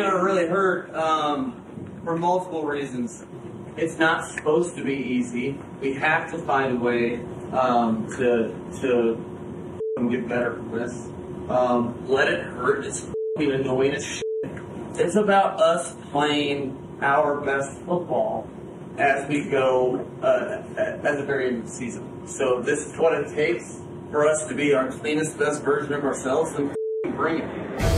That's gonna really hurt um, for multiple reasons. It's not supposed to be easy. We have to find a way um, to to get better from this. Um, let it hurt. It's annoying as shit. It's about us playing our best football as we go uh, at, the very end of the season. So this is what it takes for us to be our cleanest, best version of ourselves and bring it.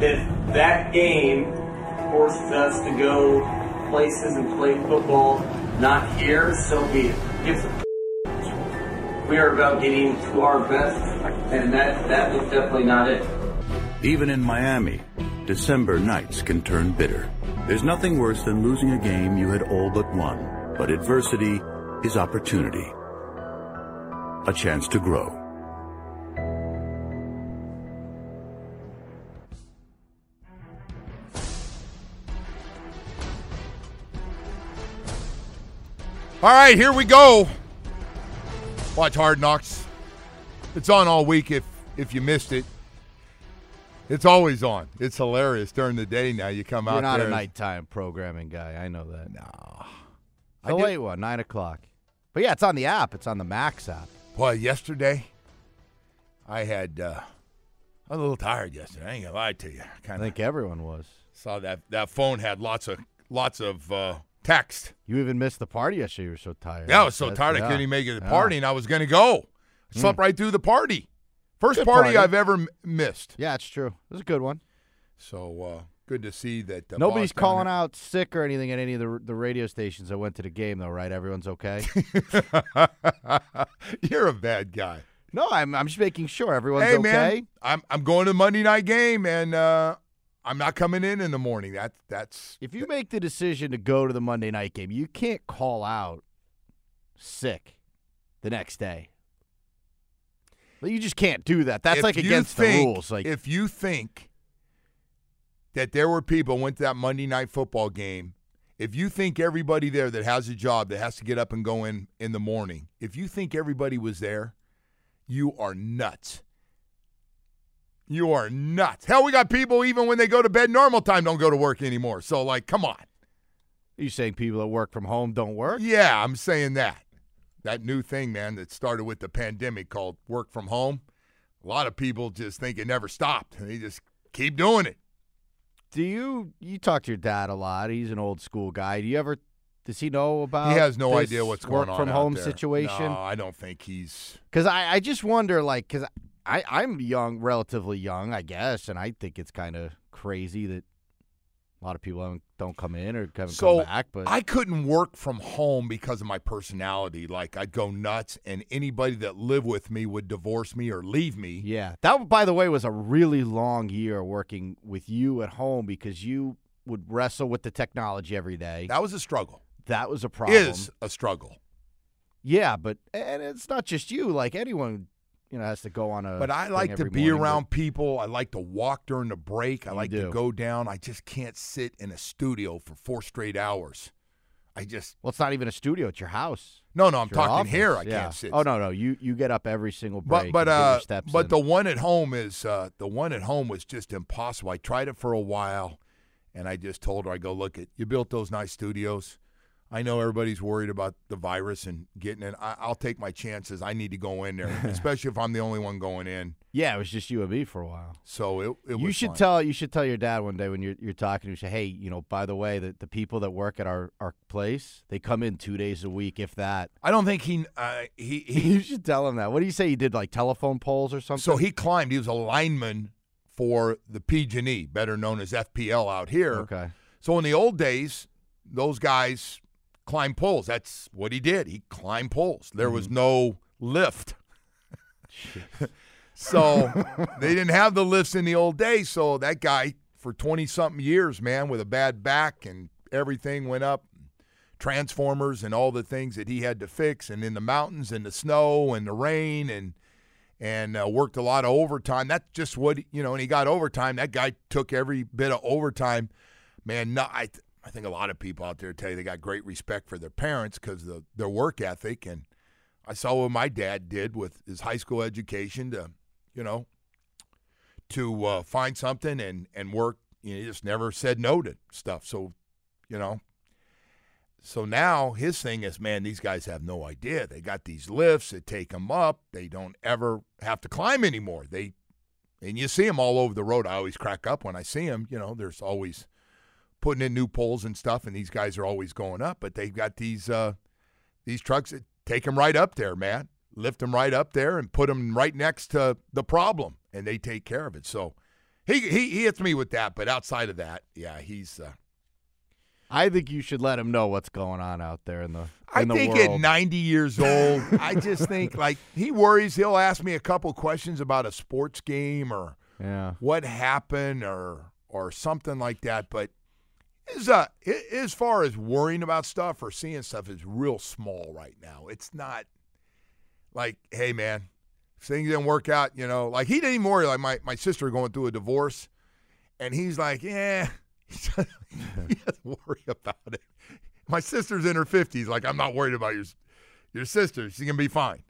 If that game forces us to go places and play football not here, so be it. We are about getting to our best, and that that was definitely not it. Even in Miami, December nights can turn bitter. There's nothing worse than losing a game you had all but won, but adversity is opportunity. A chance to grow. All right, here we go. Watch Hard Knocks. It's on all week if if you missed it. It's always on. It's hilarious during the day now. You come out. You're not a nighttime programming guy. I know that. No. The late one, nine o'clock. But yeah, it's on the app. It's on the Max app. Boy, yesterday I had uh, I was a little tired yesterday. I ain't gonna lie to you. I Kind think everyone was. saw that that phone had lots of lots of uh, text. You even missed the party yesterday. You were so tired. Yeah, I was so That's- tired I yeah. couldn't even make it to the Yeah. party, and I was gonna go. I slept Mm. right through the party. First party, party. I've ever m- missed. Yeah, it's true. It was a good one. So uh, good to see that. Uh, Nobody's calling out sick or anything at any of the the radio stations that went to the game, though, right? Everyone's okay. You're a bad guy. no, I'm I'm just making sure everyone's hey okay. man, I'm I'm going to the Monday night game, and uh, I'm not coming in in the morning. That that's If you make the decision to go to the Monday night game, you can't call out sick the next day. You just can't do that. That's like against think- the rules. Like if you think that there were people went to that Monday night football game, if you think everybody there that has a job that has to get up and go in in the morning, if you think everybody was there, you are nuts. You are nuts. Hell, we got people even when they go to bed normal time don't go to work anymore. So like, come on. you saying people that work from home don't work? Yeah, I'm saying that. That new thing, man, that started with the pandemic called work from home. A lot of people just think it never stopped. They just keep doing it. Do you you talk to your dad a lot? He's an old school guy. Do you ever does he know about he has no idea what's work going on from out home there. situation? No, I don't think he's. Because I, I just wonder, like, because I, I'm young, relatively young, I guess, and I think it's kind of crazy that a lot of people haven't, don't come in or haven't So come back. But I couldn't work from home because of my personality. Like I'd go nuts, and anybody that lived with me would divorce me or leave me. yeah, that by the way was a really long year working with you at home because you would wrestle with the technology every day. That was a struggle. That was a problem. Is a struggle. yeah, but and it's not just you. Like anyone, you know, has to go on a. But I like to be morning, but- around people. I like to walk during the break. I You like do. to go down. I just can't sit in a studio for four straight hours. I just Well, it's not even a studio; it's your house. no, no. I'm It's your talking office. here. I Yeah. can't sit. Oh no, no, you you get up every single break. But but and uh, but in. the one at home is uh, the one at home was just impossible. I tried it for a while, And I just told her, I go, look, it you built those nice studios. I know everybody's worried about the virus and getting it. I, I'll take my chances. I need to go in there, especially if I'm the only one going in. Yeah, it was just you and me for a while. So it, it you should fun. tell you should tell your dad one day when you're you're talking to him, say, hey, you know, by the way, the, the people that work at our, our place, they come in two days a week, if that. I don't think he uh, he he. you should tell him that. What do you say? He did like telephone poles or something. So he climbed. He was a lineman for the PG&E, better known as FPL out here. okay. So in the old days, those guys climbed poles. That's what he did. He climbed poles. There was no lift. so they didn't have the lifts in the old days. So that guy, for 20 something years, man, with a bad back and everything went up, transformers and all the things that he had to fix, and in the mountains and the snow and the rain and and uh, worked a lot of overtime. That's just what you know. And he got overtime. That guy took every bit of overtime. Man, no, I I think a lot of people out there tell you they got great respect for their parents because the their work ethic. And I saw what my dad did with his high school education to, you know, to uh, find something and and work. You know, he just never said no to stuff. So, you know, so now his thing is, man, these guys have no idea. They got these lifts that take them up. They don't ever have to climb anymore. They, and you see them all over the road. I always crack up when I see them. You know, there's always putting in new poles and stuff, and these guys are always going up. But they've got these uh, these trucks that take them right up there, man. Lift them right up there and put them right next to the problem, and they take care of it. So he he, he hits me with that. But outside of that, yeah, he's. Uh, I think you should let him know what's going on out there in the. I the think world. at 90 years old, I just think like he worries. He'll ask me a couple questions about a sports game or Yeah. what happened or or something like that. But his uh, as far as worrying about stuff or seeing stuff is real small right now. It's not like, hey man, if things didn't work out, you know, like he didn't even worry. Like my my sister going through a divorce, and he's like, yeah, he doesn't worry about it. My sister's in her fifties. Like I'm not worried about your your sister. She's gonna be fine.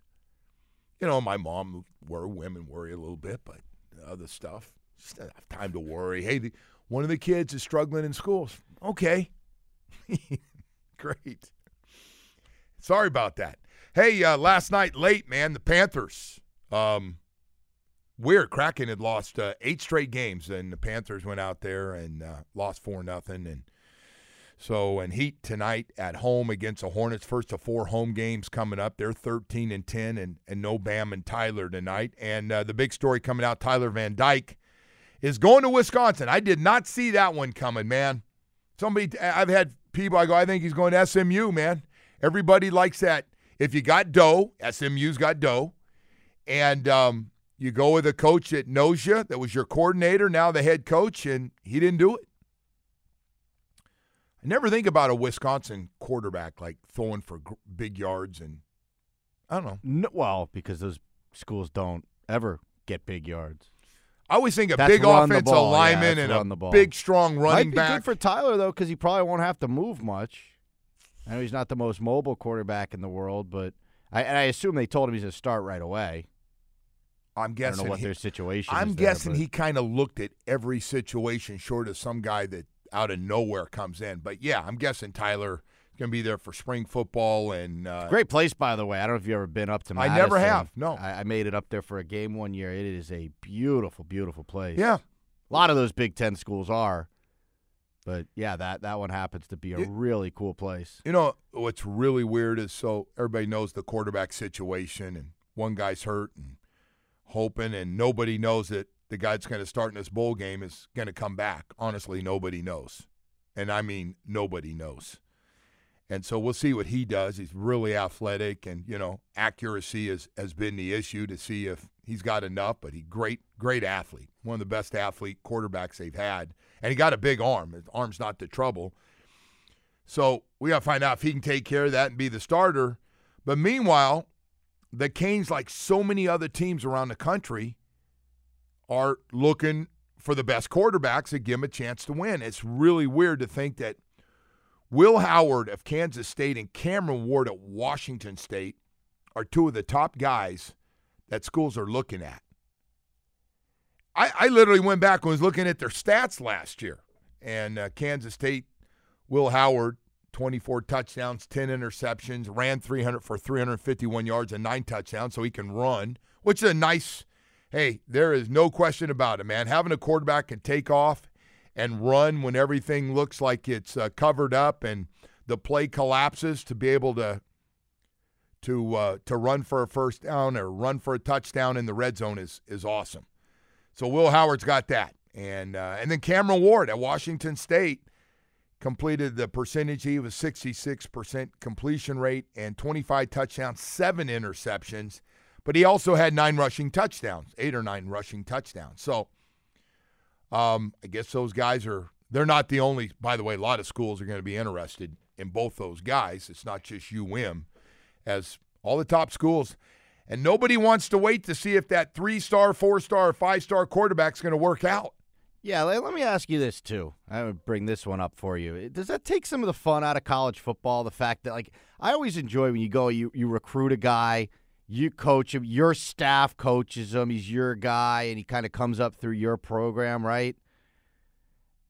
You know, my mom worry. Women worry a little bit, but other stuff, just have time to worry. Hey, the, one of the kids is struggling in school. Okay, great. Sorry about that. Hey, uh, last night late, man, the Panthers. Um, weird. Kraken had lost uh, eight straight games, and the Panthers went out there and uh, lost four nothing. And so, and Heat tonight at home against the Hornets. First of four home games coming up. They're thirteen and ten, and and no Bam and Tyler tonight. And uh, the big story coming out: Tyler Van Dyke is going to Wisconsin. I did not see that one coming, man. Somebody, I've had people. I go, I think he's going to SMU, man. Everybody likes that. If you got dough, SMU's got dough, and um, you go with a coach that knows you, that was your coordinator, now the head coach, and he didn't do it. I never think about a Wisconsin quarterback like throwing for big yards, and I don't know. No, well, because those schools don't ever get big yards. I always think a That's big offensive ball, yeah, lineman that's and a big, strong running Might be back. good for Tyler though, because he probably won't have to move much. I know he's not the most mobile quarterback in the world, but I, and I assume they told him he's going to start right away. I'm I don't guessing. know what he- their situation I'm there, guessing but- he kind of looked at every situation, short of some guy that out of nowhere comes in. But yeah, I'm guessing Tyler going to be there for spring football and uh, Great place, by the way. I don't know if you've ever been up to. I never have, no. I, I made it up there for a game one year. It is a beautiful, beautiful place. Yeah, a lot of those Big Ten schools are, but yeah, that that one happens to be a It- really cool place. You know what's really weird is so everybody knows the quarterback situation, and one guy's hurt and hoping, and nobody knows that the guy that's going to start in this bowl game is going to come back. Honestly, nobody knows, and I mean nobody knows. And so we'll see what he does. He's really athletic, and you know accuracy has has been the issue to see if he's got enough. But he great great athlete, one of the best athlete quarterbacks they've had, and he got a big arm. His arm's not the trouble. So we got to find out if he can take care of that and be the starter. But meanwhile, the Canes, like so many other teams around the country, are looking for the best quarterbacks to give them a chance to win. It's really weird to think that Will Howard of Kansas State and Cameron Ward at Washington State are two of the top guys that schools are looking at. I, I literally went back and was looking at their stats last year. And uh, Kansas State, Will Howard, 24 touchdowns, 10 interceptions, ran 300 for 351 yards and nine touchdowns, so he can run, which is a nice. Hey, there is no question about it, man. Having a quarterback can take off and run when everything looks like it's uh, covered up and the play collapses to be able to to uh, to run for a first down or run for a touchdown in the red zone is is awesome. So Will Howard's got that, and uh, and then Cameron Ward at Washington State completed the percentage. He was 66% completion rate and 25 touchdowns, seven interceptions, but he also had nine rushing touchdowns, eight or nine rushing touchdowns. So um, I guess those guys are, they're not the only, by the way, a lot of schools are going to be interested in both those guys. It's not just UM, as all the top schools. And nobody wants to wait to see if that three star, four star, five star quarterback's going to work out. Yeah, let, me ask you this too. I would bring this one up for you. Does that take some of the fun out of college football? The fact that, like, I always enjoy when you go, you you recruit a guy, you coach him, your staff coaches him, he's your guy, and he kind of comes up through your program, right?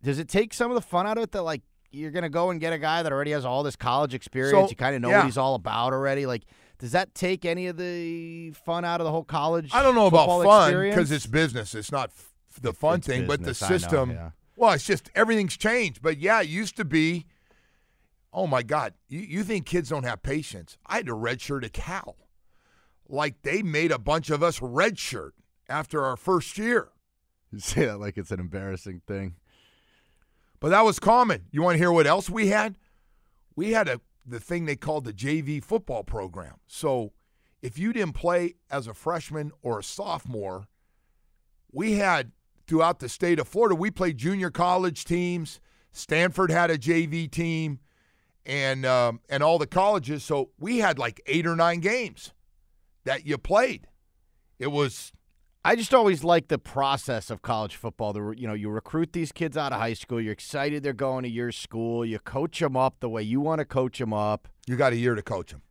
Does it take some of the fun out of it that, like, you're gonna go and get a guy that already has all this college experience? So, you kind of know yeah. what he's all about already. Like, does that take any of the fun out of the whole college? I don't know about fun because it's business. It's not f- the fun It's thing, but the business, I know, system. yeah. Well, it's just everything's changed. But yeah, it used to be. Oh my God, you, you think kids don't have patience? I had to redshirt a Cal. Like they made a bunch of us redshirt after our first year. You say that like it's an embarrassing thing. But that was common. You want to hear what else we had? We had a the thing they called the JV football program. So if you didn't play as a freshman or a sophomore, we had throughout the state of Florida, we played junior college teams. Stanford had a JV team, and um, and all the colleges. So we had like eight or nine games that you played. It was I just always like the process of college football. The you know you recruit these kids out of high school. You're excited they're going to your school. You coach them up the way you want to coach them up. you got a year to coach them.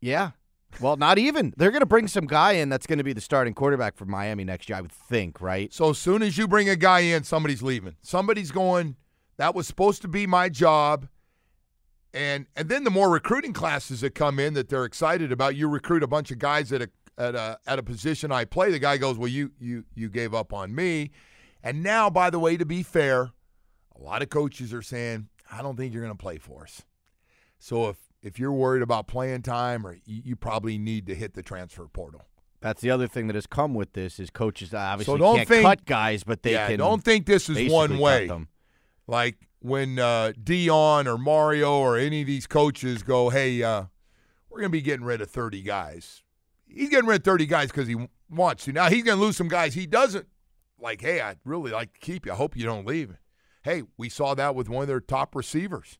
Yeah. Well, not even. They're going to bring some guy in that's going to be the starting quarterback for Miami next year. I would think, right? So as soon as you bring a guy in, somebody's leaving. Somebody's going. That was supposed to be my job. And and then the more recruiting classes that come in that they're excited about, you recruit a bunch of guys at a at a at a position I play. The guy goes, "Well, you you you gave up on me." And now, by the way, to be fair, a lot of coaches are saying, "I don't think you're going to play for us." So if if you're worried about playing time, or you, you probably need to hit the transfer portal. That's the other thing that has come with this is coaches obviously don't can't think- cut guys, but they yeah, don't think this is one way. like when uh, Deion or Mario or any of these coaches go, "Hey, uh, we're going to be getting rid of 30 guys." He's getting rid of 30 guys because he wants to. Now he's going to lose some guys he doesn't. Like, hey, I'd really like to keep you. I hope you don't leave. Hey, we saw that with one of their top receivers,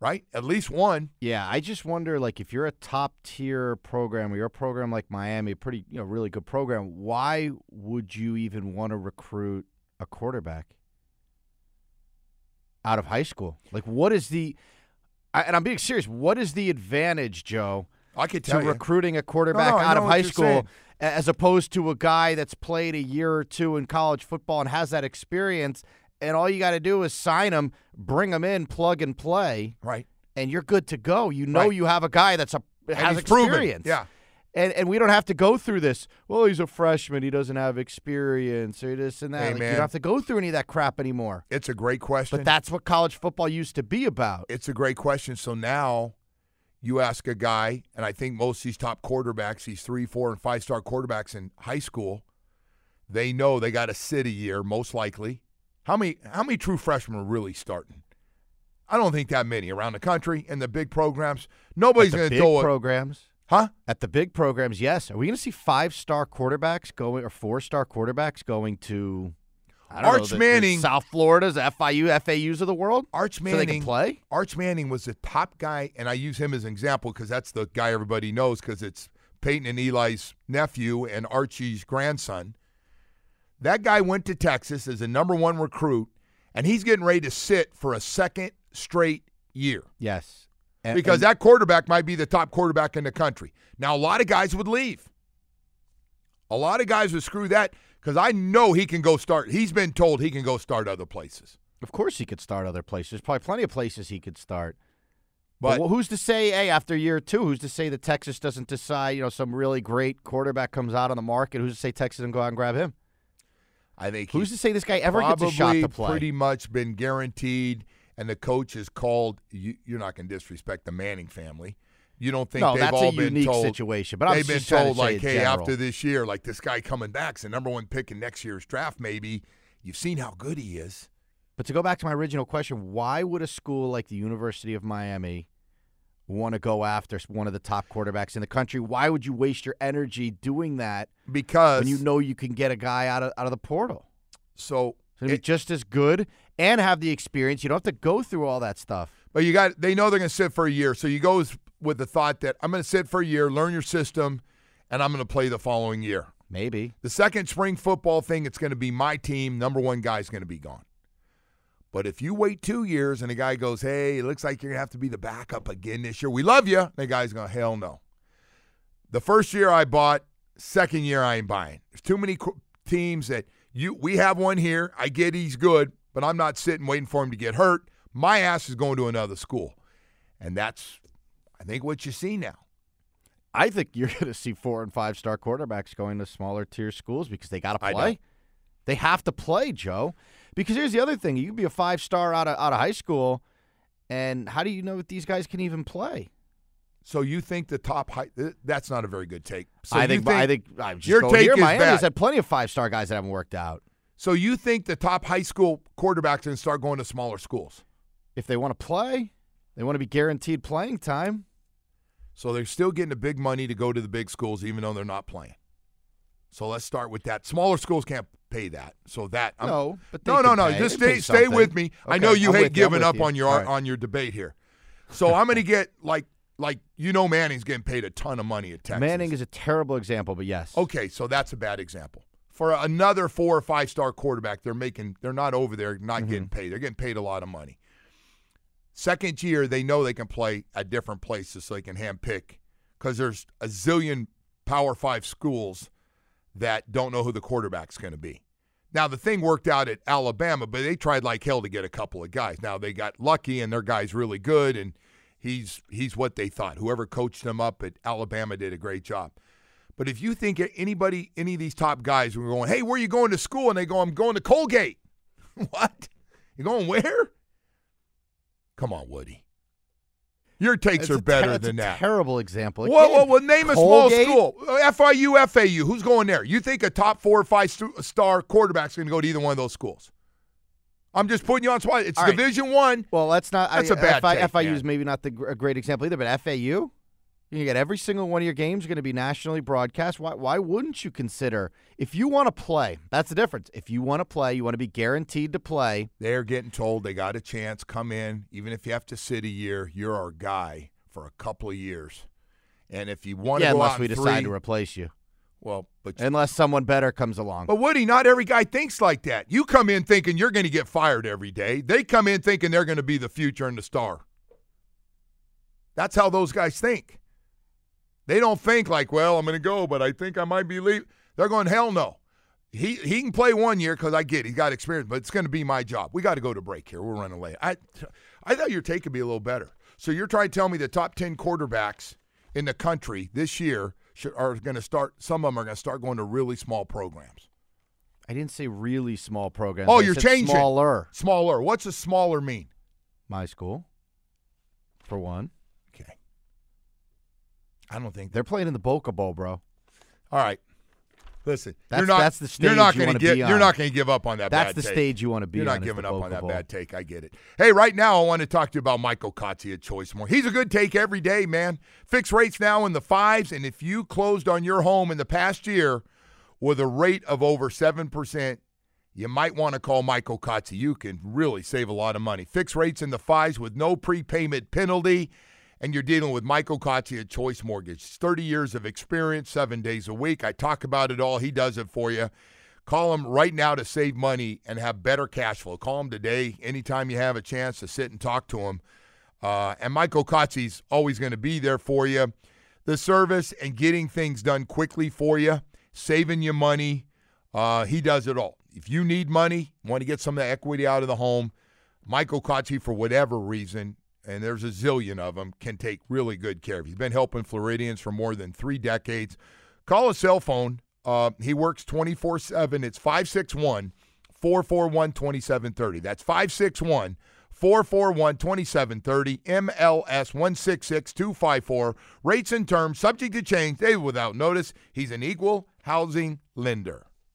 right? At least one. Yeah, I just wonder, like, if you're a top tier program or you're a program like Miami, a pretty, you know, really good program, why would you even want to recruit a quarterback out of high school? Like, what is the, I, and I'm being serious, what is the advantage, Joe, I could to tell you. recruiting a quarterback No, no, out of high school saying. as opposed to a guy that's played a year or two in college football and has that experience? And all you got to do is sign him, bring him in, plug and play Right. and you're good to go. You know Right. you have a guy that's a has he's proven. experience. Yeah. And and we don't have to go through this. Well, he's a freshman. He doesn't have experience or this and that. Hey, Like, you don't have to go through any of that crap anymore. It's a great question. But that's what college football used to be about. It's a great question. So now you ask a guy, and I think most of these top quarterbacks, these three, four, and five star quarterbacks in high school, they know they got to sit a year, most likely. How many how many true freshmen are really starting? I don't think that many around the country in the big programs. Nobody's going to throw it. programs. Huh? At the big programs, yes. Are we going to see five star quarterbacks going or four star quarterbacks going to I don't Arch know, the- the Manning- South Florida's, FIU, FAU's of the world? Arch So they Manning can play? Arch Manning was the top guy, and I use him as an example because that's the guy everybody knows because it's Peyton and Eli's nephew and Archie's grandson. That guy went to Texas as a number one recruit, and he's getting ready to sit for a second straight year Yes. And- because and- that quarterback might be the top quarterback in the country. Now, a lot of guys would leave. A lot of guys would screw that because I know he can go start. He's been told he can go start other places. Of course, he could start other places. There's probably plenty of places he could start. But But, who's to say, hey, after year two, who's to say that Texas doesn't decide, you know, some really great quarterback comes out on the market? Who's to say Texas doesn't go out and grab him? I think Who's to say this guy ever gets a shot to play? pretty much been guaranteed, and the coach has called. You, you're not going to disrespect the Manning family. You don't think no, they've that's all a been unique told, situation. But I'm they've been told to like, hey, general. after this year, like this guy coming back's the number one pick in next year's draft. Maybe you've seen how good he is. But to go back to my original question, why would a school like the University of Miami want to go after one of the top quarterbacks in the country? Why would you waste your energy doing that Because when you know you can get a guy out of out of the portal? so, It's it- just as good and have the experience. You don't have to go through all that stuff. but you got they know they're going to sit for a year, so you go with, with the thought that I'm going to sit for a year, learn your system, and I'm going to play the following year. Maybe. The second spring football thing, it's going to be my team. Number one guy's going to be gone. But if you wait two years and the guy goes, hey, it looks like you're going to have to be the backup again this year. We love you. The guy's going, hell no. The first year I bought, second year I ain't buying. There's too many teams that you. We have one here. I get he's good, but I'm not sitting waiting for him to get hurt. My ass is going to another school, and that's, I think, what you see now. I think you're going to see four and five star quarterbacks going to smaller tier schools because they got to play. They have to play, Joe. Because here's the other thing: you can be a five star out of out of high school, and how do you know that these guys can even play? So you think the top high? That's not a very good take. So I you think, I think I just your take here. is Miami has bad. had plenty of five star guys that haven't worked out. So you think the top high school quarterbacks are going to start going to smaller schools? If they want to play, they want to be guaranteed playing time. So they're still getting the big money to go to the big schools, even though they're not playing. So let's start with that. Smaller schools can't pay that. So that I'm, no, but no, no, no. pay. Just stay, stay with me. I know you I'm hate you. Giving up you. on your right. on your debate here. So I'm going to get like like you know Manning's getting paid a ton of money at Texas. Manning is a terrible example, but yes. Okay, so that's a bad example. For another four or five star quarterback, they're making they're not over there not Mm-hmm. getting paid. They're getting paid a lot of money. Second year, they know they can play at different places so they can handpick because there's a zillion Power Five schools that don't know who the quarterback's going to be. Now the thing worked out at Alabama, but they tried like hell to get a couple of guys. Now they got lucky, and their guy's really good, and he's he's what they thought. Whoever coached them up at Alabama did a great job. But if you think anybody, any of these top guys were going, hey, where are you going to school? And they go, I'm going to Colgate. what? You going where? Come on, Woody. Your takes It's are better ter- than a that. Terrible example. Well, Again, well, well, name a small school. Uh, FIU, FAU. Who's going there? You think a top four or five stu- star quarterback's going to go to either one of those schools? I'm just putting you on spot. It's All right. Division One. Well, that's not. That's I, a bad FI, FIU is maybe not the, a great example either, but FAU, you get every single one of your games going to be nationally broadcast. Why? Why wouldn't you consider if you want to play? That's the difference. If you want to play, you want to be guaranteed to play. They're getting told they got a chance. Come in, even if you have to sit a year. You're our guy for a couple of years. And if you want Yeah, to unless we in decide to replace you, well, but unless someone better comes along. But Woody, not every guy thinks like that. You come in thinking you're going to get fired every day. They come in thinking they're going to be the future and the star. That's how those guys think. They don't think like, well, I'm going to go, but I think I might be leaving. They're going, hell no. He he can play one year because I get he's got experience, but it's going to be my job. We got to go to break here. We're running late. I I thought your take could be a little better. So you're trying to tell me the top ten quarterbacks in the country this year should, are going to start. Some of them are going to start going to really small programs. I didn't say really small programs. Oh, I you're changing. smaller. Smaller. What's a smaller mean? My school, for one. I don't think. they're playing in the Boca Bowl, bro. All right. Listen, That's- you're not. that's the you're not gonna wanna get. You're not going to give up on that. That's the take. stage you want to be You're not giving up on that bad take. I get it. Hey, right now I want to talk to you about Michael Kotze at Choice More. He's a good take every day, man. Fixed rates now in the fives, and if you closed on your home in the past year with a rate of over seven percent, you might want to call Michael Kotze. You can really save a lot of money. Fixed rates in the fives with no prepayment penalty. And you're dealing with Michael Kotze at Choice Mortgage. 30 years of experience, seven days a week. I talk about it all. He does it for you. Call him right now to save money and have better cash flow. Call him today, anytime you have a chance to sit and talk to him. Uh, and Michael Kotze's always going to be there for you. The service and getting things done quickly for you, saving you money. Uh, he does it all. If you need money, want to get some of the equity out of the home, Michael Kotze, for whatever reason, and there's a zillion of them, can take really good care of. He's been helping Floridians for more than three decades. Call a cell phone. Uh, he works 24 7. It's 561 441 2730. That's 561 441 2730. MLS 166 254. Rates and terms subject to change. They without notice. He's an equal housing lender.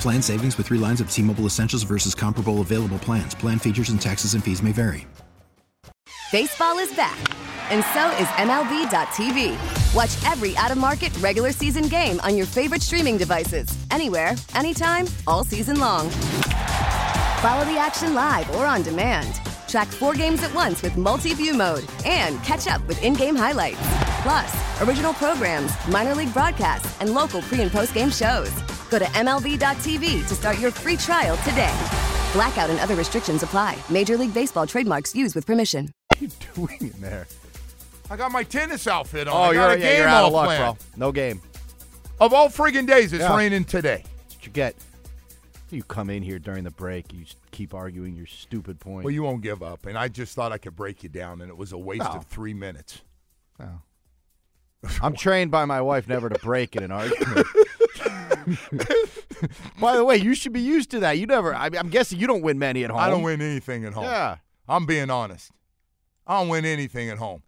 Plan savings with three lines of T Mobile Essentials versus comparable available plans. Plan features and taxes and fees may vary. Baseball is back, and so is MLB.tv. Watch every out of market regular season game on your favorite streaming devices, anywhere, anytime, all season long. Follow the action live or on demand. Track four games at once with multi view mode and catch up with in game highlights. Plus, original programs, minor league broadcasts, and local pre and post game shows. Go to MLB.tv to start your free trial today. Blackout and other restrictions apply. Major League Baseball trademarks used with permission. What are you doing in there? I got my tennis outfit on. Oh, I got you're, a yeah, game you're out all of luck, planned. bro. No game. Of all friggin' days, it's Yeah. raining today. That's what you get. You come in here during the break, you keep arguing your stupid point. Well, you won't give up, and I just thought I could break you down, and it was a waste No. of three minutes. I'm trained by my wife never to break in an argument. by the way, you should be used to that. You never. I, I'm guessing you don't win many at home. I don't win anything at home. Yeah. I'm being honest. I don't win anything at home.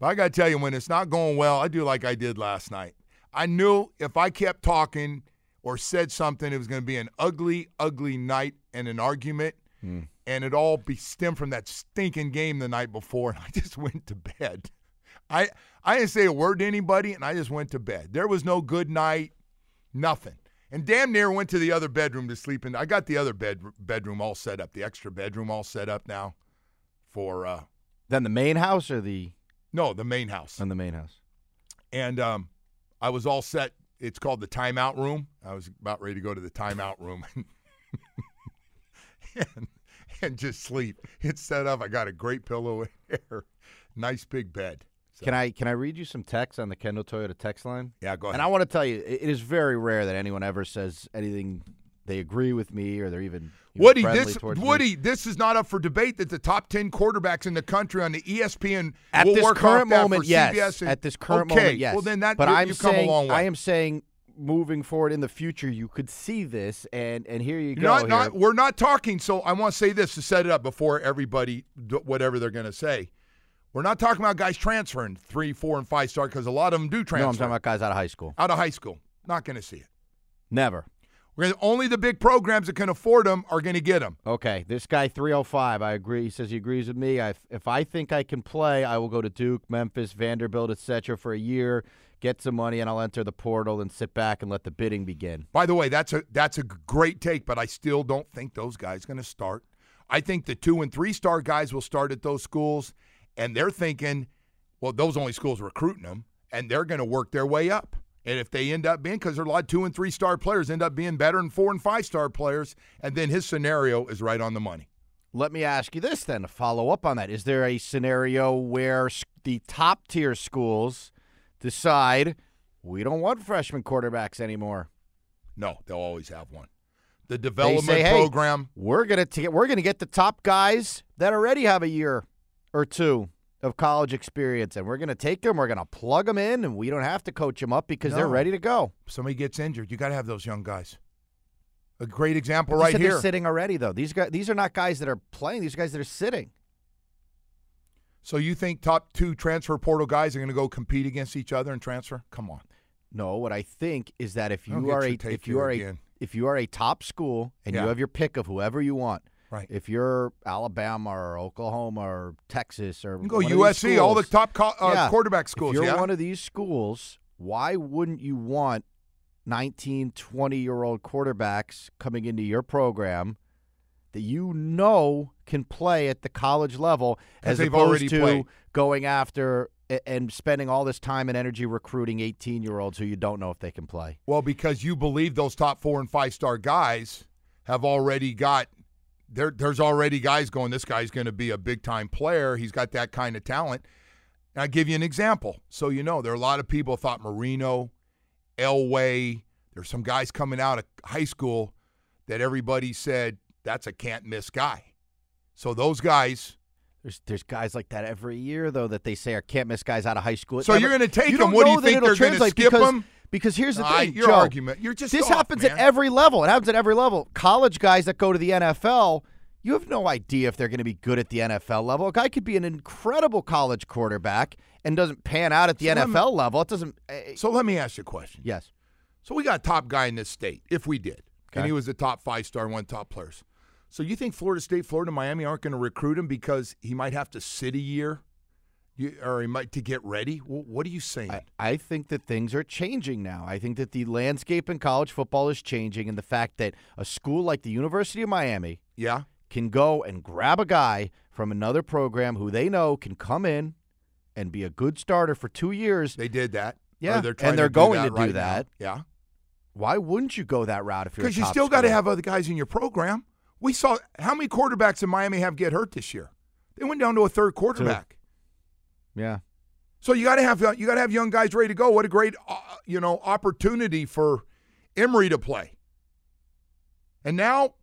But I got to tell you, when it's not going well, I do like I did last night. I knew if I kept talking or said something, it was going to be an ugly, ugly night and an argument. And it all be stemmed from that stinking game the night before. And I just went to bed. I, I didn't say a word to anybody, and I just went to bed. There was no good night, nothing. And damn near went to the other bedroom to sleep in. I got the other bed, bedroom all set up, the extra bedroom all set up now for uh Then the main house or the no, the main house. and the main house. And um I was all set. It's called the timeout room. I was about ready to go to the timeout room and, and just sleep. It's set up. I got a great pillow in there. Nice big bed. So, Can I can I read you some text on the Kendall Toyota text line? Yeah, go ahead. And I want to tell you, it is very rare that anyone ever says anything they agree with me or they're even you know, Woody, this towards me. Woody, this is not up for debate. That the top ten quarterbacks in the country on the ESPN At will this work current moment, yes. And- At this current okay, moment, yes. Well, then that but you, I'm come saying, a long way. I am saying, moving forward in the future, you could see this, and and here you go. not, not, we're not talking. So I want to say this to set it up before everybody, whatever they're going to say. We're not talking about guys transferring three, four, and five star because a lot of them do transfer no, I'm talking about guys out of high school. out of high school. Not going to see it. Never. Only the big programs that can afford them are going to get them. Okay, this guy 305. I agree. He says he agrees with me. I, if I think I can play, I will go to Duke, Memphis, Vanderbilt, etc. for a year, get some money, and I'll enter the portal and sit back and let the bidding begin. By the way, that's a that's a great take, but I still don't think those guys going to start. I think the two and three star guys will start at those schools, and they're thinking, well, those only schools recruiting them, and they're going to work their way up. And if they end up being, because there are a lot of two and three star players end up being better than four and five star players, and then his scenario is right on the money. Let me ask you this then to follow up on that. Is there a scenario where the top tier schools decide we don't want freshman quarterbacks anymore? No, they'll always have one. The development say, hey, program. we're gonna t- we're gonna get the top guys that already have a year or two of college experience, and we're gonna take them, we're gonna plug them in, and we don't have to coach them up because they're ready to go. Somebody gets injured, you got to have those young guys. A great example You right here. They're sitting already though. These guys, these are not guys that are playing. These are guys that are sitting. So you think top two transfer portal guys are going to go compete against each other and transfer? Come on. No, what I think is that if you are a if you are a if you are a top school and Yeah. you have your pick of whoever you want, Right. If you're Alabama or Oklahoma or Texas or go one of these USC, all the top co- uh, Yeah. quarterback schools. If you're yeah. one of these schools, why wouldn't you want 19, 20 year old quarterbacks coming into your program that you know can play at the college level as they've opposed already to played. going after and spending all this time and energy recruiting 18 year olds who you don't know if they can play? Well, because you believe those top four and five star guys have already got there. There's already guys going. This guy's going to be a big time player. He's got that kind of talent. And I'll give you an example. So you know, there are a lot of people thought Marino, Elway. There's some guys coming out of high school that everybody said that's a can't miss guy. So those guys. There's there's guys like that every year though that they say are can't miss guys out of high school. So you're gonna take them. What do you think they're gonna skip because, them? Because here's the Nah, thing, your Joe, argument. You're just this off, happens man. at every level. It happens at every level. College guys that go to the NFL, you have no idea if they're going to be good at the NFL level. A guy could be an incredible college quarterback and doesn't pan out at the So let me- NFL level. It doesn't. eh, So let me ask you a question. yes. So we got a top guy in this state, if we did, and he was a top five star, one top players. So you think Florida State, Florida, Miami aren't going to recruit him because he might have to sit a year, you, or he might to get ready? What are you saying? I, I think that things are changing now. I think that the landscape in college football is changing, and the fact that a school like the University of Miami yeah, can go and grab a guy from another program who they know can come in and be a good starter for two years. they did that. Yeah, they're and they're to do going that to do right that. Yeah, Why wouldn't you go that route if you're because you still got to have other guys in your program. We saw how many quarterbacks in Miami have get hurt this year. They went down to a third quarterback. Yeah. So you got to have you got to have young guys ready to go. What a great uh, you know opportunity for Emory to play. And now,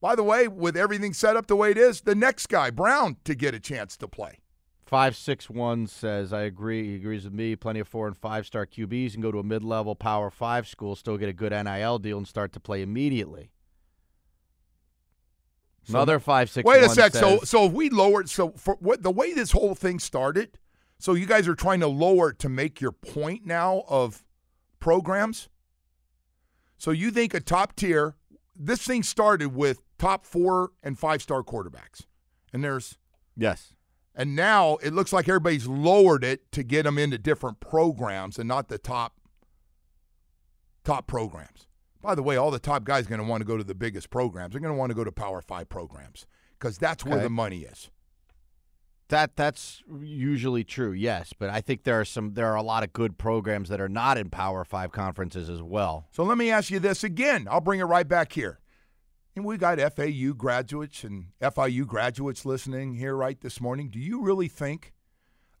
by the way, with everything set up the way it is, the next guy Brown to get a chance to play. Five six one says I agree. He agrees with me. Plenty of four and five star QBs and go to a mid level Power Five school, still get a good NIL deal and start to play immediately. So- Another five six. Wait a sec. So says- so if we lowered so for what the way this whole thing started, so you guys are trying to lower it to make your point now of programs. So you think a top tier this thing started with top 4 and 5 star quarterbacks. And there's yes. and now it looks like everybody's lowered it to get them into different programs and not the top top programs. By the way, all the top guys are going to want to go to the biggest programs. They're going to want to go to Power 5 programs because that's where the money is. That that's usually true, yes. But I think there are some there are a lot of good programs that are not in Power Five conferences as well. So let me ask you this again. I'll bring it right back here. And we got FAU graduates and FIU graduates listening here right this morning. Do you really think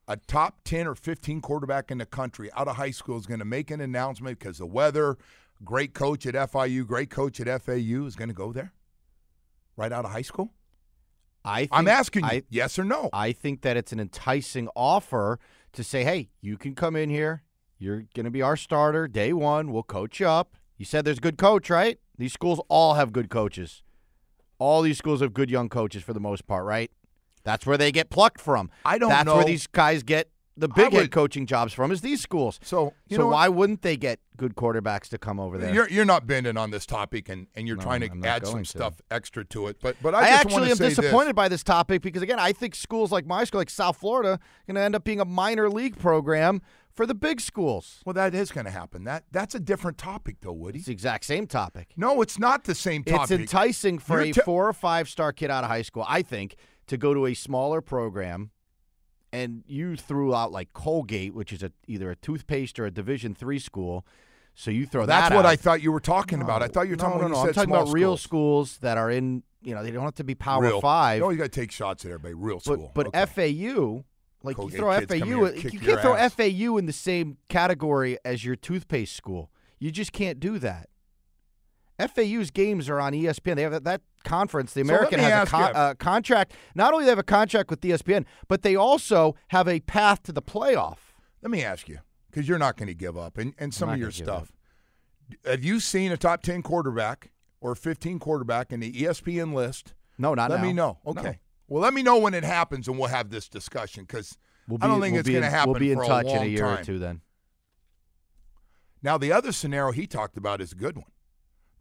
a top 10 or 15 quarterback in the country out of high school is going to make an announcement because the weather, great coach at FIU, great coach at FAU is going to go there? Right out of high school? I think, I'm asking you, I, yes or no? I think that it's an enticing offer to say, hey, you can come in here. You're going to be our starter day one. We'll coach you up. You said there's a good coach, right? These schools all have good coaches. All these schools have good young coaches for the most part, right? That's where they get plucked from. I don't That's know. where these guys get the big head coaching jobs from is these schools. So, so know what? why wouldn't they get good quarterbacks to come over there? You're, you're not bending on this topic and, and you're No, trying to add some to. stuff extra to it. But but I, I, just actually am say this. disappointed by this topic because again, I think schools like my school, like South Florida, going to end up being a minor league program for the big schools. Well, that is going to happen. That that's a different topic, though, Woody. It's the exact same topic. No, it's not the same topic. It's enticing for You're a four or five star kid out of high school, I think, to go to a smaller program. And you threw out like Colgate, which is a either a toothpaste or a Division three school. So you throw That's that. what out. I thought you were talking about. I thought you were no, talking no, when no. you I'm talking about real schools. schools that are in. You know, they don't have to be Power Real. Five. No, you got to take shots at everybody. Real school. But, but Okay. FAU, like Colgate you throw FAU, you can't throw ass. FAU in the same category as your toothpaste school. You just can't do that. FAU's games are on ESPN. They have that conference. The So American me has a con- uh, contract. Not only do they have a contract with ESPN, but they also have a path to the playoff. Let me ask you, because you're not going to give up, and, and some of your stuff. Have you seen a top ten quarterback or 15 quarterback in the ESPN list, No, not let now. me know. No. Okay. Well, let me know when it happens, and we'll have this discussion because We'll I don't think we'll it's going to happen We'll be in touch a in a year time. or two then. Now, the other scenario he talked about is a good one.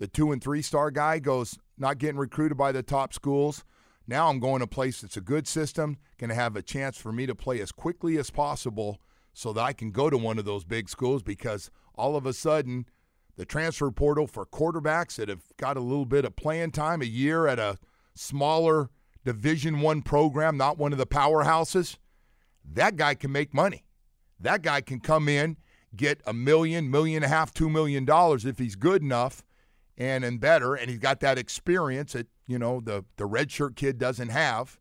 The two and three star guy goes, not getting recruited by the top schools. Now I'm going to a place that's a good system, going to have a chance for me to play as quickly as possible so that I can go to one of those big schools because all of a sudden, the transfer portal for quarterbacks that have got a little bit of playing time, a year at a smaller Division One program, not one of the powerhouses, that guy can make money. That guy can come in, get a million, million and a half, two million dollars if he's good enough and and better, and he's got that experience that you know the the redshirt kid doesn't have.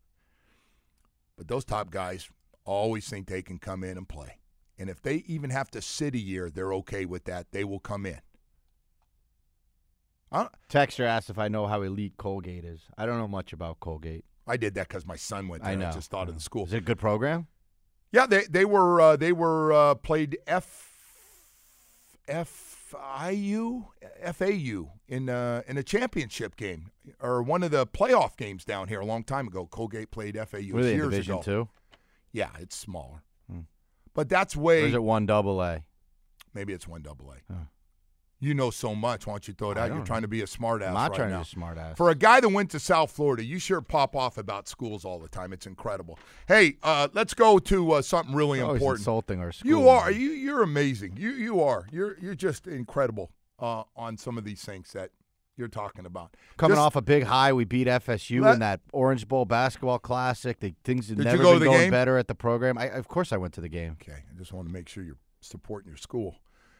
But those top guys always think they can come in and play, and if they even have to sit a year, they're okay with that. They will come in. I, Texter asked if I know how elite Colgate is. I don't know much about Colgate. I did that because my son went there. I know. I just thought of the school. Is it a good program? Yeah, they they were uh, they were uh, played F FIU FAU in uh, in a championship game or one of the playoff games down here a long time ago. Colgate played FAU Were they years Division ago. Two? Yeah, it's smaller, but that's way Or is it one double A? maybe it's one double A. You know so much. Why don't you throw it I out? You're trying to be a smart ass. I'm not right trying now. to be a smart ass. For a guy that went to South Florida, you sure pop off about schools all the time. It's incredible. Hey, uh, let's go to uh, something really important. insulting our school. You are you you're amazing. You you are. You're you're just incredible uh, on some of these things that you're talking about. Coming Just- off a big high, we beat FSU Let- in that Orange Bowl basketball classic. The things have never go been going game? better at the program. I, of course, I went to the game. Okay, I just want to make sure you're supporting your school.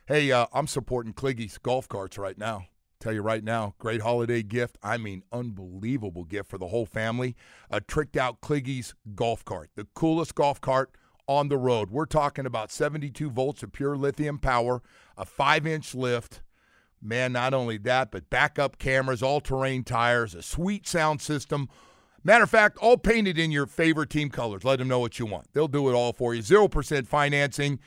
Hey, uh, I'm supporting Kliggy's golf carts right now. Tell you right now, great holiday gift. I mean, unbelievable gift for the whole family. A tricked out Kliggy's golf cart, the coolest golf cart on the road. We're talking about 72 volts of pure lithium power, a five inch lift. Man, not only that, but backup cameras, all terrain tires, a sweet sound system. Matter of fact, all painted in your favorite team colors. Let them know what you want. They'll do it all for you. 0% financing.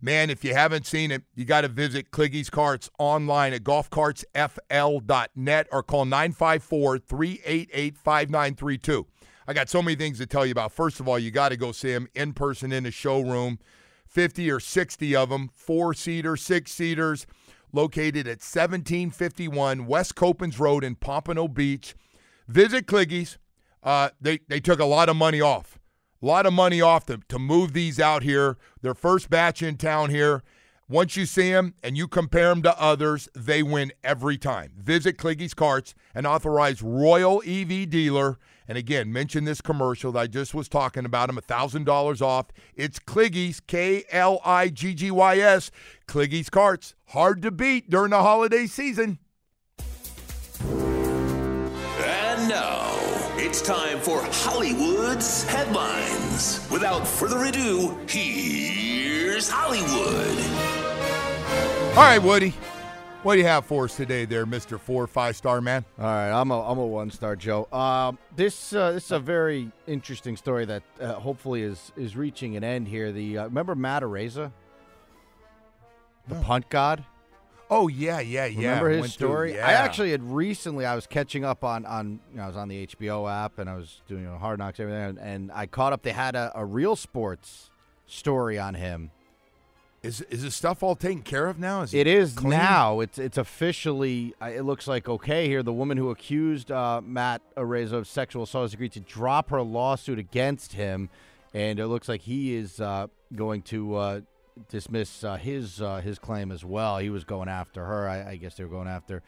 Man, if you haven't seen it, you got to visit Kliggy's Carts online at golfcartsfl.net or call 954 388 5932. I got so many things to tell you about. First of all, you got to go see them in person in the showroom. 50 or 60 of them, four seater, six seaters, located at 1751 West Copans Road in Pompano Beach. Visit Kliggy's. Uh, they, they took a lot of money off. A lot of money off to, to move these out here. Their first batch in town here. Once you see them and you compare them to others, they win every time. Visit Kliggy's Carts, an authorized Royal EV dealer. And again, mention this commercial that I just was talking about them, $1,000 off. It's Kliggy's, K L I G G Y S. Kliggy's Carts, hard to beat during the holiday season. And now it's time for Hollywood's headlines. Without further ado, here's Hollywood. All right, Woody, what do you have for us today there, Mr. Four Five Star Man? All right, I'm a I'm a one star Joe. Um, this uh, this is a very interesting story that uh, hopefully is is reaching an end here. The uh, remember Matt Araiza, the punt god. Oh, yeah, yeah, yeah. Remember his Went through- story? yeah. I actually had recently. I was catching up on on you know, I was on the HBO app and I was doing you know, Hard Knocks everything, and, and I caught up. They had a, a real sports story on him. Is is this stuff all taken care of now? Is It is clean? now. It's it's officially. uh, It looks like okay here. The woman who accused uh, Matt Araiza of sexual assault has agreed to drop her lawsuit against him, and it looks like he is uh, going to uh, dismiss uh, his uh, his claim as well. He was going after her. I, I guess they were going after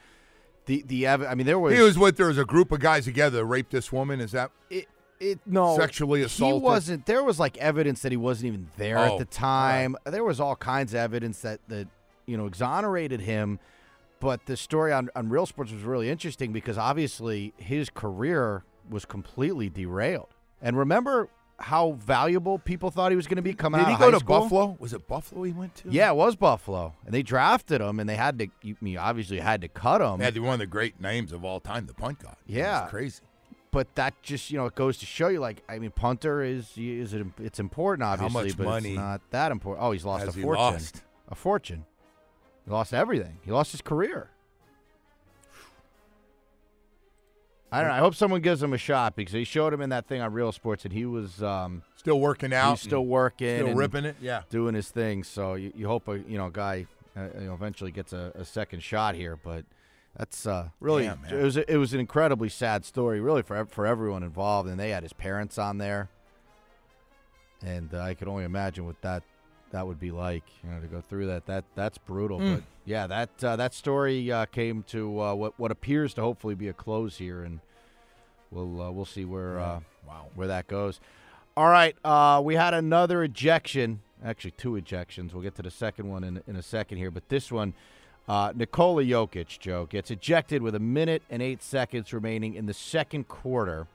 the the. I mean, there was He was with there was a group of guys together that raped this woman. Is that it, it no sexually assaulted? He wasn't. There was like evidence that he wasn't even there Oh, at the time. There was all kinds of evidence that that you know exonerated him. But the story on, on Real Sports was really interesting because obviously his career was completely derailed. And remember how valuable people thought he was going to be coming Did out Did he go to school? Buffalo? Was it Buffalo he went to? Yeah, it was Buffalo, and they drafted him, and they had to. You, obviously had to cut him. They had one of the great names of all time, the punt god. Yeah, It's crazy. But that just you know it goes to show you like I mean punter is is it it's important obviously much but money it's not that important. Oh, he's lost a fortune. lost? A fortune. He lost everything. He lost his career. I don't know. I hope someone gives him a shot because he showed him in that thing on Real Sports, and he was um, Still working out. He's still working, Still and ripping it. Yeah. doing his thing. So you, you hope a you know guy uh, you know eventually gets a, a second shot here, but. That's uh, really Damn, it was it was an incredibly sad story, really for for everyone involved, and they had his parents on there, and uh, I could only imagine what that that would be like, you know, to go through that. That that's brutal, Mm. but yeah, that uh, that story uh, came to uh, what what appears to hopefully be a close here, and we'll uh, we'll see where uh, Wow. where that goes. All right, uh, we had another ejection, actually two ejections. We'll get to the second one in in a second here, but this one. Uh, Nikola Jokic, Joe, gets ejected with a minute and eight seconds remaining in the second quarter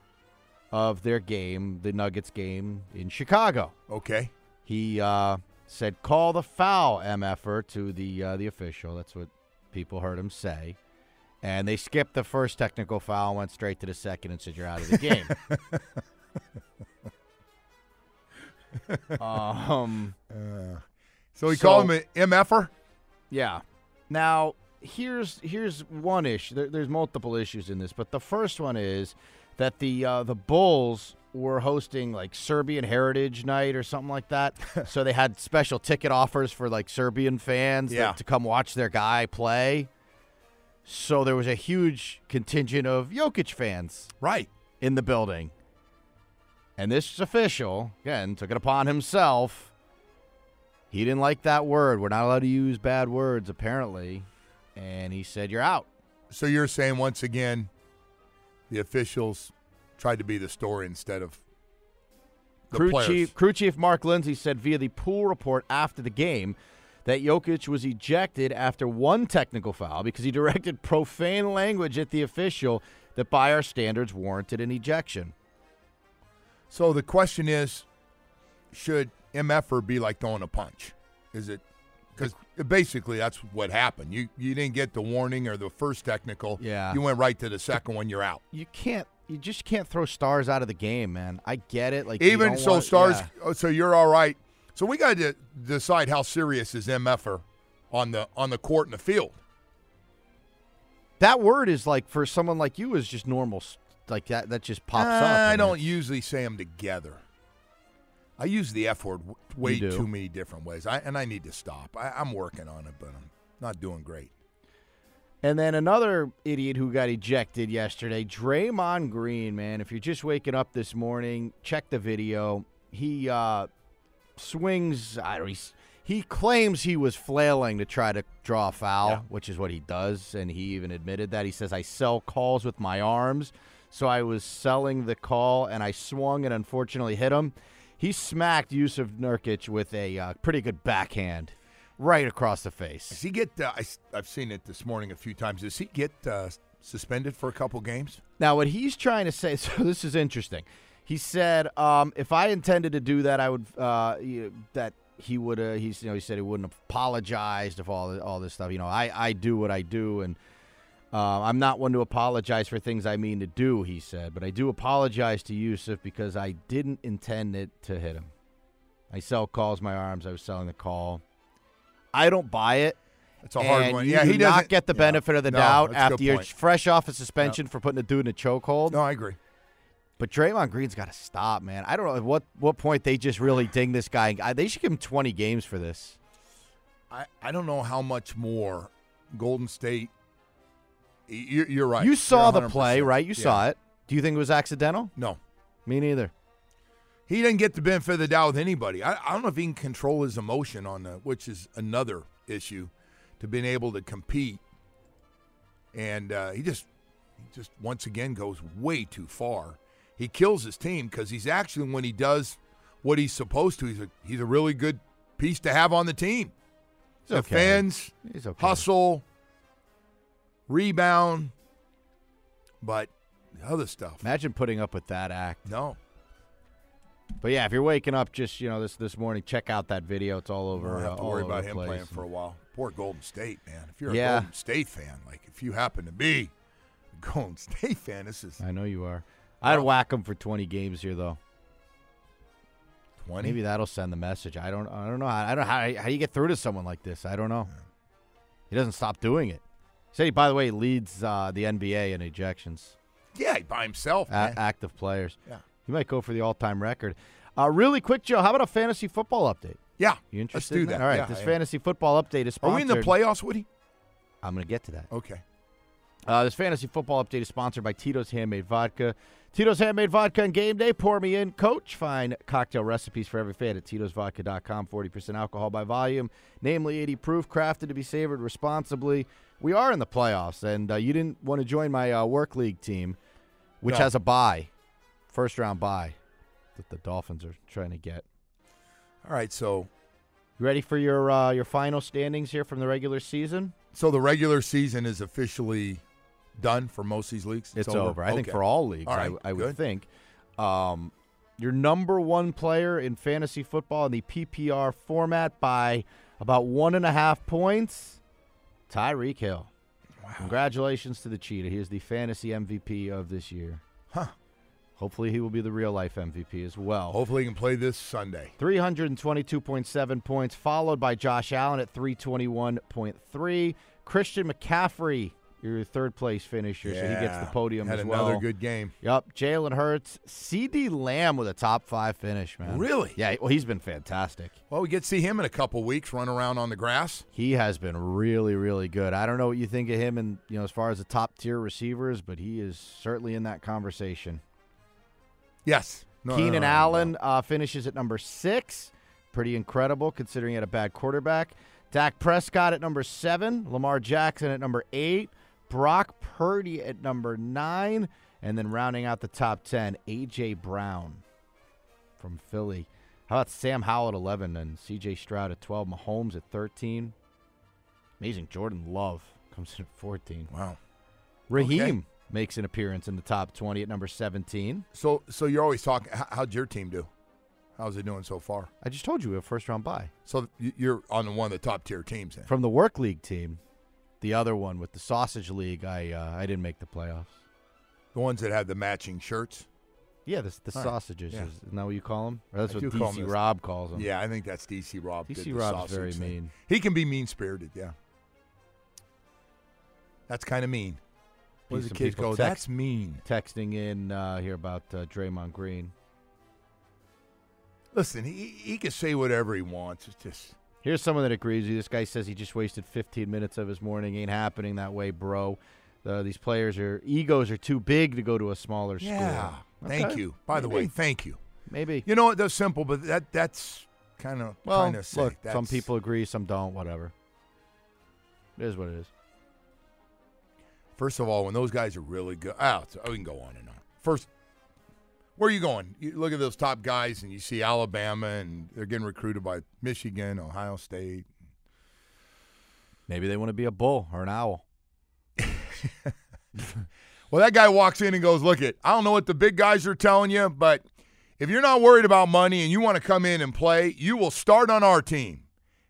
of their game, the Nuggets game in Chicago. Okay. He uh, said, "Call the foul, mf'er," to the uh, the official. That's what people heard him say, and they skipped the first technical foul, went straight to the second, and said, "You're out of the game." um, So he So- called him an MFer? yeah. Now here's here's one issue. There, there's multiple issues in this, but the first one is that the uh, the Bulls were hosting like Serbian Heritage Night or something like that. so they had special ticket offers for like Serbian fans that- to come watch their guy play. So there was a huge contingent of Jokic fans Right. in the building. And this official, again, took it upon himself. He didn't like that word. We're not allowed to use bad words, apparently. And he said, You're out. So you're saying once again, the officials tried to be the story instead of the Crew players. chief, crew chief Mark Lindsay said via the pool report after the game that Jokic was ejected after one technical foul because he directed profane language at the official that, by our standards, warranted an ejection. So the question is, should MFer be like throwing a punch? Is it because basically that's what happened. You you didn't get the warning or the first technical. Yeah. You went right to the second one. You're out. You can't. You just can't throw stars out of the game, man. I get it. Like Even so, want- stars. yeah. oh, So you're all right. So we got to decide how serious is MFer on the on the court and the field. That word is like for someone like you is just normal. Like that. That just pops up. I don't usually say them together. I use the F word way too many different ways, I, and I need to stop. I, I'm working on it, but I'm not doing great. And then another idiot who got ejected yesterday, Draymond Green, man. If you're just waking up this morning, check the video. He uh, swings. I don't. He claims he was flailing to try to draw a foul, Yeah. which is what he does, and he even admitted that. He says, "I sell calls with my arms, so I was selling the call, and I swung and unfortunately hit him." He smacked Jusuf Nurkic with a uh, pretty good backhand, right across the face. Does he get? Uh, I, have seen it this morning a few times. Does he get uh, suspended for a couple games? Now, what he's trying to say, so this is interesting. He said, um, if I intended to do that, I would, uh, you- that he would, uh, he's, you know, he said he wouldn't have apologized if all, all this stuff. You know, I, I do what I do, and uh, I'm not one to apologize for things I mean to do, he said, but I do apologize to Jusuf because I didn't intend it to hit him. I sell calls my arms. I was selling the call. I don't buy it. It's a hard one. Yeah, he not doesn't get the yeah. benefit of the No, doubt that's a good after you're fresh off a suspension for putting a dude in a chokehold. No, I agree. But Draymond Green's got to stop, man. I don't know at what what point they just really ding this guy. I, they should give him 20 games for this. I, I don't know how much more Golden State. You're, you're right. You saw the play, right? You Yeah. saw it. Do you think it was accidental? No, Me neither. he didn't get the benefit of the doubt with anybody. I, I don't know if he can control his emotion on the, which is another issue, to being able to compete. And uh, he just, he just once again goes way too far. He kills his team because he's actually when he does what he's supposed to, he's a he's a really good piece to have on the team. He's okay. Defends, He's okay. hustle, rebound, but the other stuff. Imagine putting up with that act. No. But yeah, if you're waking up just you know this this morning, check out that video. It's all over. We'll have uh, to all worry about him place. playing for a while. Poor Golden State, man. If you're Yeah. a Golden State fan, like if you happen to be a Golden State fan, this is I know you are. I'd Well- whack him for 20 games here, though. 20. Maybe that'll send the message. I don't. I don't know. How, I don't. How, how do you get through to someone like this? I don't know. He doesn't stop doing it. Say, by the way, leads uh, the NBA in ejections. Yeah, by himself. a- man. active players. Yeah. He might go for the all-time record. Uh, really quick, Joe. How about a fantasy football update? yeah, You interested? let's do in that. All right. Yeah, this am. fantasy football update is Are we in the playoffs, Woody? I'm going to get to that. Okay. Uh, this fantasy football update is sponsored by Tito's Handmade Vodka. Tito's Handmade Vodka and game day. Pour me in, coach. Find cocktail recipes for every fan at Tito'sVodka.com. 40% alcohol by volume, namely 80 proof, crafted to be savored responsibly. We are in the playoffs, and uh, you didn't want to join my uh, work league team, which No. has a bye, first round bye that the Dolphins are trying to get. All right, so You ready for your uh, your final standings here from the regular season? so the regular season is officially done for most of these leagues. It's, over. I think for all leagues, All right, I, I would think. Um, your number one player in fantasy football in the PPR format by about one and a half points, Tyreek Hill. Congratulations to the Cheetah. He is the fantasy MVP of this year. Huh. Hopefully, he will be the real life MVP as well. Hopefully, he can play this Sunday. 322.7 points, followed by Josh Allen at 321.3. Christian McCaffrey, your third place finisher, so he gets the podium Had as well. another good game. Yep, Jalen Hurts, CeeDee Lamb with a top five finish, man. Really? Yeah. Well, he's been fantastic. Well, we get to see him in a couple weeks run around on the grass. He has been really, really good. I don't know what you think of him, and you know, as far as the top tier receivers, but he is certainly in that conversation. Yes. No, Keenan no, no, Allen uh, finishes at number six. Pretty incredible considering he had a bad quarterback. Dak Prescott at number seven. Lamar Jackson at number eight. Brock Purdy at number nine. And then rounding out the top 10, A.J. Brown from Philly. How about Sam Howell at 11 and C.J. Stroud at 12? Mahomes at 13. Amazing. Jordan Love comes in at 14. Wow. Raheem Okay. makes an appearance in the top 20 at number 17. So, so you're always talking. How'd your team do? How's it doing so far? I just told you we have first round bye. So you're on one of the top tier teams. Then. From the work league team, the other one with the sausage league, I uh, I didn't make the playoffs. The ones that have the matching shirts. Yeah, the, the All right. sausages. Yeah. Is, isn't that what you call them? Or that's I what do call 'em DC. Rob calls them. Yeah, I think that's DC Rob. did DC the Rob's very thing. mean. He can be mean spirited. Yeah. That's kind of mean. What does the Some kids people go? text- That's mean. Texting in uh, here about uh, Draymond Green. Listen, he he can say whatever he wants. It's just Here's someone that agrees with you. This guy says he just wasted 15 minutes of his morning. Ain't happening that way, bro. Uh, these players are egos are too big to go to a smaller school. yeah. Thank you. By the way, thank you. Maybe. You know what? That's simple, but that that's kind of Well, kind of say. look, some people agree, some don't. Whatever. It is what it is. First of all, when those guys are really good, it's- we can go on and on. First, where are you going? You look at those top guys, and you see Alabama, and they're getting recruited by Michigan, Ohio State. Maybe they want to be a bull or an owl. Well, that guy walks in and goes, "Look it, I don't know what the big guys are telling you, but if you're not worried about money and you want to come in and play, you will start on our team."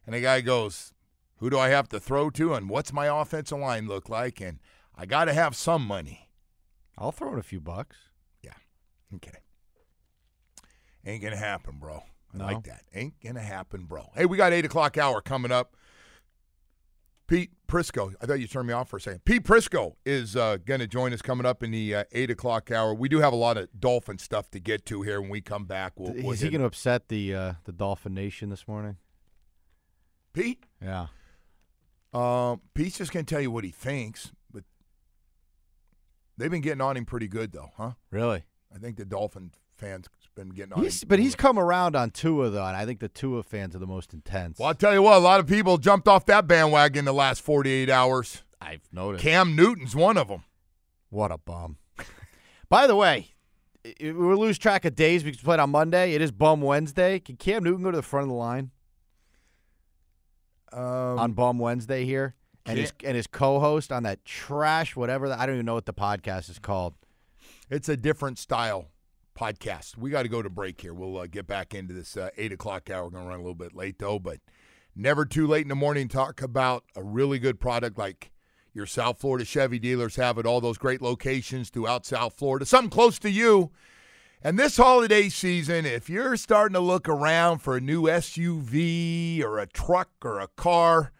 And the guy goes, "Who do I have to throw to, and what's my offensive line look like?" And I got to have some money. I'll throw in a few bucks. Okay. Ain't gonna happen, bro. I No? like that. Ain't gonna happen, bro. Hey, we got eight o'clock hour coming up. Pete Prisco. I thought you turned me off for a second. Pete Prisco is uh, going to join us coming up in the uh, eight o'clock hour. We do have a lot of Dolphin stuff to get to here when we come back. We'll, we'll Is he going to upset the uh, the Dolphin Nation this morning? Pete? Yeah. Um, Pete's just going to tell you what he thinks, but they've been getting on him pretty good, though, huh? Really? I think the Dolphin fans been getting on He's, but he's come around on Tua though, and I think the Tua fans are the most intense. Well, I'll tell you what, a lot of people jumped off that bandwagon the last 48 hours. I've noticed. Cam Newton's one of them. What a bum. By the way, we lose track of days because we played on Monday. It is Bum Wednesday. Can Cam Newton go to the front of the line Um, on Bum Wednesday here? And his and his co-host on that trash whatever that I don't even know what the podcast is called. It's a different style podcast. We got to go to break here. We'll uh, get back into this uh, 8 o'clock hour. We're going to run a little bit late, though, but never too late in the morning talk about a really good product like your South Florida Chevy dealers have at all those great locations throughout South Florida, something close to you. And this holiday season, if you're starting to look around for a new SUV or a truck or a car,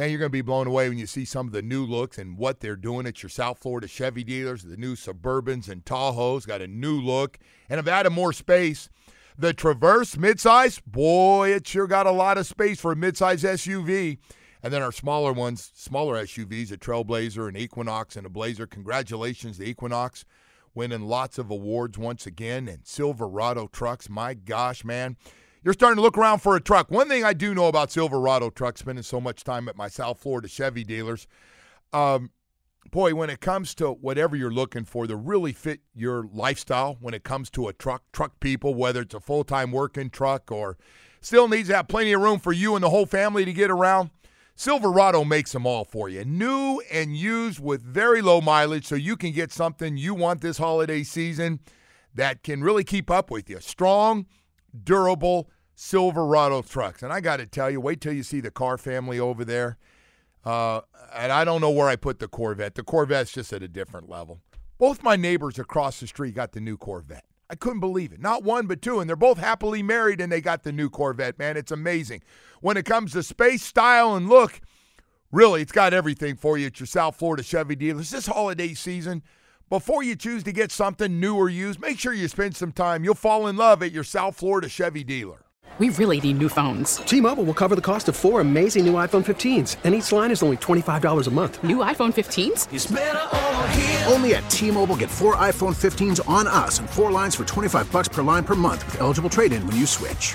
Man, you're going to be blown away when you see some of the new looks and what they're doing at your South Florida Chevy dealers. The new Suburbans and Tahoes got a new look and have added more space. The Traverse midsize, boy, it sure got a lot of space for a midsize SUV. And then our smaller ones, smaller SUVs, a Trailblazer, an Equinox, and a Blazer. Congratulations, the Equinox, winning lots of awards once again. And Silverado trucks, my gosh, man you're starting to look around for a truck. One thing I do know about Silverado trucks, spending so much time at my South Florida Chevy dealers, um, boy, when it comes to whatever you're looking for, to really fit your lifestyle. When it comes to a truck, truck people, whether it's a full time working truck or still needs to have plenty of room for you and the whole family to get around. Silverado makes them all for you, new and used with very low mileage, so you can get something you want this holiday season that can really keep up with you. Strong durable Silverado trucks. And I got to tell you, wait till you see the Carr family over there. Uh, and I don't know where I put the Corvette. The Corvette's just at a different level. Both my neighbors across the street got the new Corvette. I couldn't believe it. Not one, but two. And they're both happily married and they got the new Corvette, man. It's amazing. When it comes to space, style, and look, really, it's got everything for you at your South Florida Chevy dealers. This holiday season, before you choose to get something new or used, make sure you spend some time. You'll fall in love at your South Florida Chevy dealer. We really need new phones. T Mobile will cover the cost of four amazing new iPhone 15s, and each line is only $25 a month. New iPhone 15s? Only at T Mobile get four iPhone 15s on us and four lines for 25 bucks per line per month with eligible trade in when you switch.